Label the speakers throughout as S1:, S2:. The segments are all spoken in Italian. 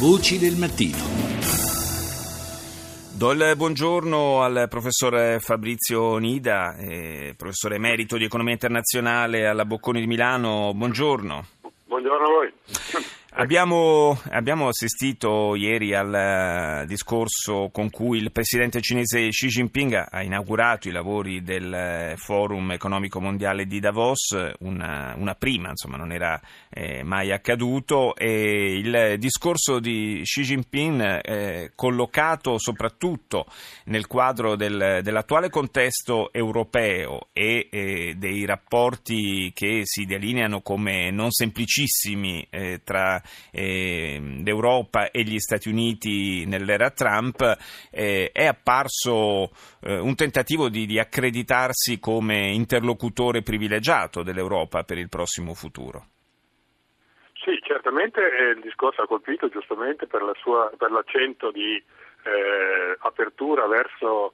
S1: Voci del mattino.
S2: Do il buongiorno al professor Fabrizio Nida, eh, professore emerito di economia internazionale alla Bocconi di Milano. Buongiorno.
S3: Buongiorno a voi.
S2: Abbiamo, abbiamo, assistito ieri al eh, discorso con cui il presidente cinese Xi Jinping ha inaugurato i lavori del eh, Forum economico mondiale di Davos, una, una prima, insomma non era eh, mai accaduto, e il discorso di Xi Jinping eh, collocato soprattutto nel quadro del, dell'attuale contesto europeo e eh, dei rapporti che si delineano come non semplicissimi eh, tra eh, l'Europa e gli Stati Uniti nell'era Trump, eh, è apparso eh, un tentativo di, di accreditarsi come interlocutore privilegiato dell'Europa per il prossimo futuro.
S3: Sì, certamente il discorso ha colpito giustamente per, la sua, per l'accento di eh, apertura verso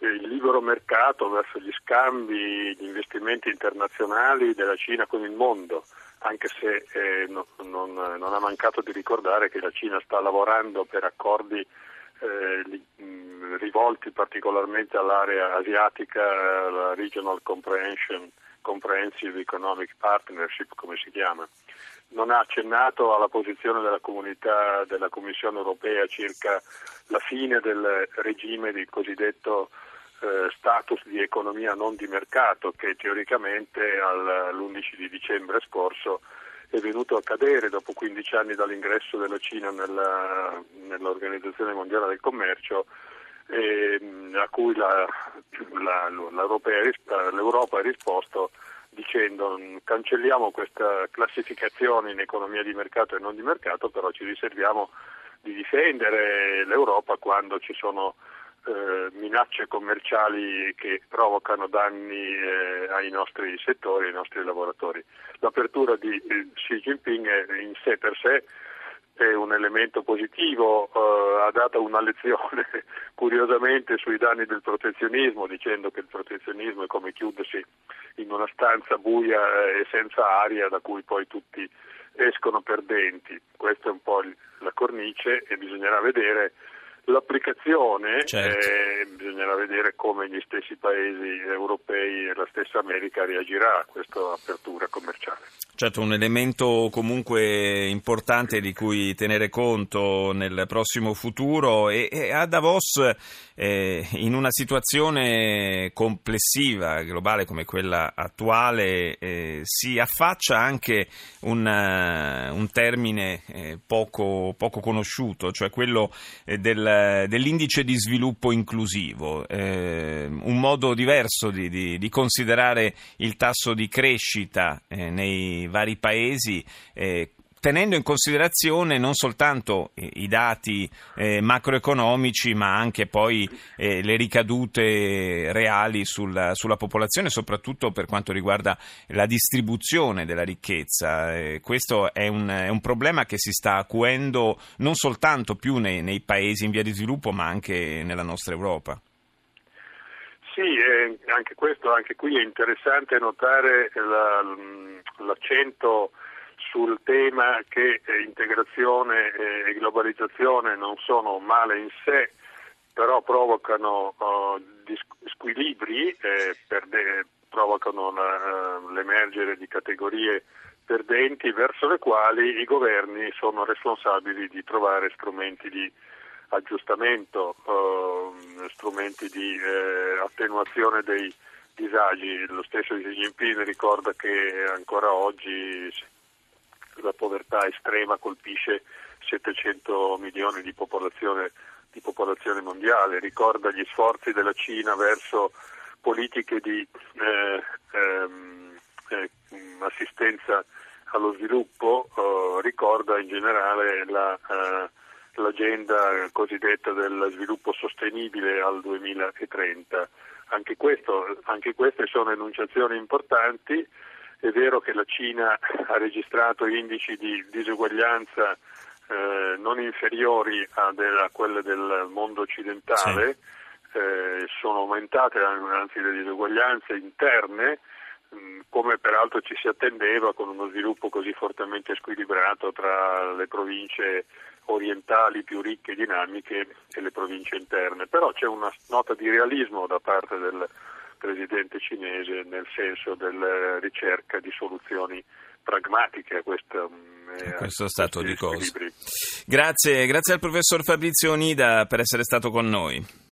S3: il libero mercato, verso gli scambi, gli investimenti internazionali della Cina con il mondo anche se eh, no, non, non, ha mancato di ricordare che la Cina sta lavorando per accordi eh, rivolti particolarmente all'area asiatica, la Regional Comprehensive Economic Partnership, come si chiama. Non ha accennato alla posizione della comunità della Commissione europea circa la fine del regime del cosiddetto eh, status di economia non di mercato che teoricamente all'11 di dicembre scorso è venuto a cadere dopo 15 anni dall'ingresso della Cina nella, nell'Organizzazione Mondiale del Commercio e, a cui la, la, l'Europa ha risposto dicendo cancelliamo questa classificazione in economia di mercato e non di mercato, però ci riserviamo di difendere l'Europa quando ci sono eh, minacce commerciali che provocano danni eh, ai nostri settori, ai nostri lavoratori. L'apertura di eh, Xi Jinping in sé per sé è un elemento positivo, eh, ha dato una lezione curiosamente sui danni del protezionismo, dicendo che il protezionismo è come chiudersi in una stanza buia e senza aria da cui poi tutti escono perdenti. Questa è un po' la cornice e bisognerà vedere L'applicazione certo. eh, bisognerà vedere come gli stessi paesi europei e la stessa America reagirà a questa apertura commerciale.
S2: Certo, un elemento comunque importante di cui tenere conto nel prossimo futuro e, e a Davos eh, in una situazione complessiva, globale come quella attuale, eh, si affaccia anche un, uh, un termine eh, poco, poco, conosciuto, cioè quello eh, del, dell'indice di sviluppo inclusivo, eh, un modo diverso di, di, di, considerare il tasso di crescita nei vari paesi tenendo in considerazione non soltanto i dati eh, macroeconomici ma anche poi eh, le ricadute reali sulla, sulla, popolazione, soprattutto per quanto riguarda la distribuzione della ricchezza. Eh, questo è un, è un, problema che si sta acuendo non soltanto più nei, nei, paesi in via di sviluppo ma anche nella nostra Europa.
S3: Sì, eh, anche questo, anche qui è interessante notare la, l'accento sul tema che eh, integrazione e globalizzazione non sono male in sé, però provocano uh, squilibri, eh, perde, provocano la, uh, l'emergere di categorie perdenti verso le quali i governi sono responsabili di trovare strumenti di aggiustamento, uh, strumenti di eh, attenuazione dei disagi. Lo stesso Xi Jinping ricorda che ancora oggi la povertà estrema colpisce 700 milioni di popolazione, di popolazione mondiale, ricorda gli sforzi della Cina verso politiche di eh, ehm, eh, assistenza allo sviluppo, eh, ricorda in generale la, eh, l'agenda cosiddetta del sviluppo sostenibile al 2030. Anche, questo, anche queste sono enunciazioni importanti è vero che la Cina ha registrato indici di disuguaglianza eh, non inferiori a, a quelle del mondo occidentale, sì. eh, sono aumentate anzi le disuguaglianze interne, come peraltro ci si attendeva con uno sviluppo così fortemente squilibrato tra le province orientali più ricche e dinamiche e le province interne. Però c'è una nota di realismo da parte del presidente cinese nel senso della ricerca di soluzioni pragmatiche a questo,
S2: eh, a questo stato di cose. Grazie, grazie al professor Fabrizio Onida per essere stato con noi.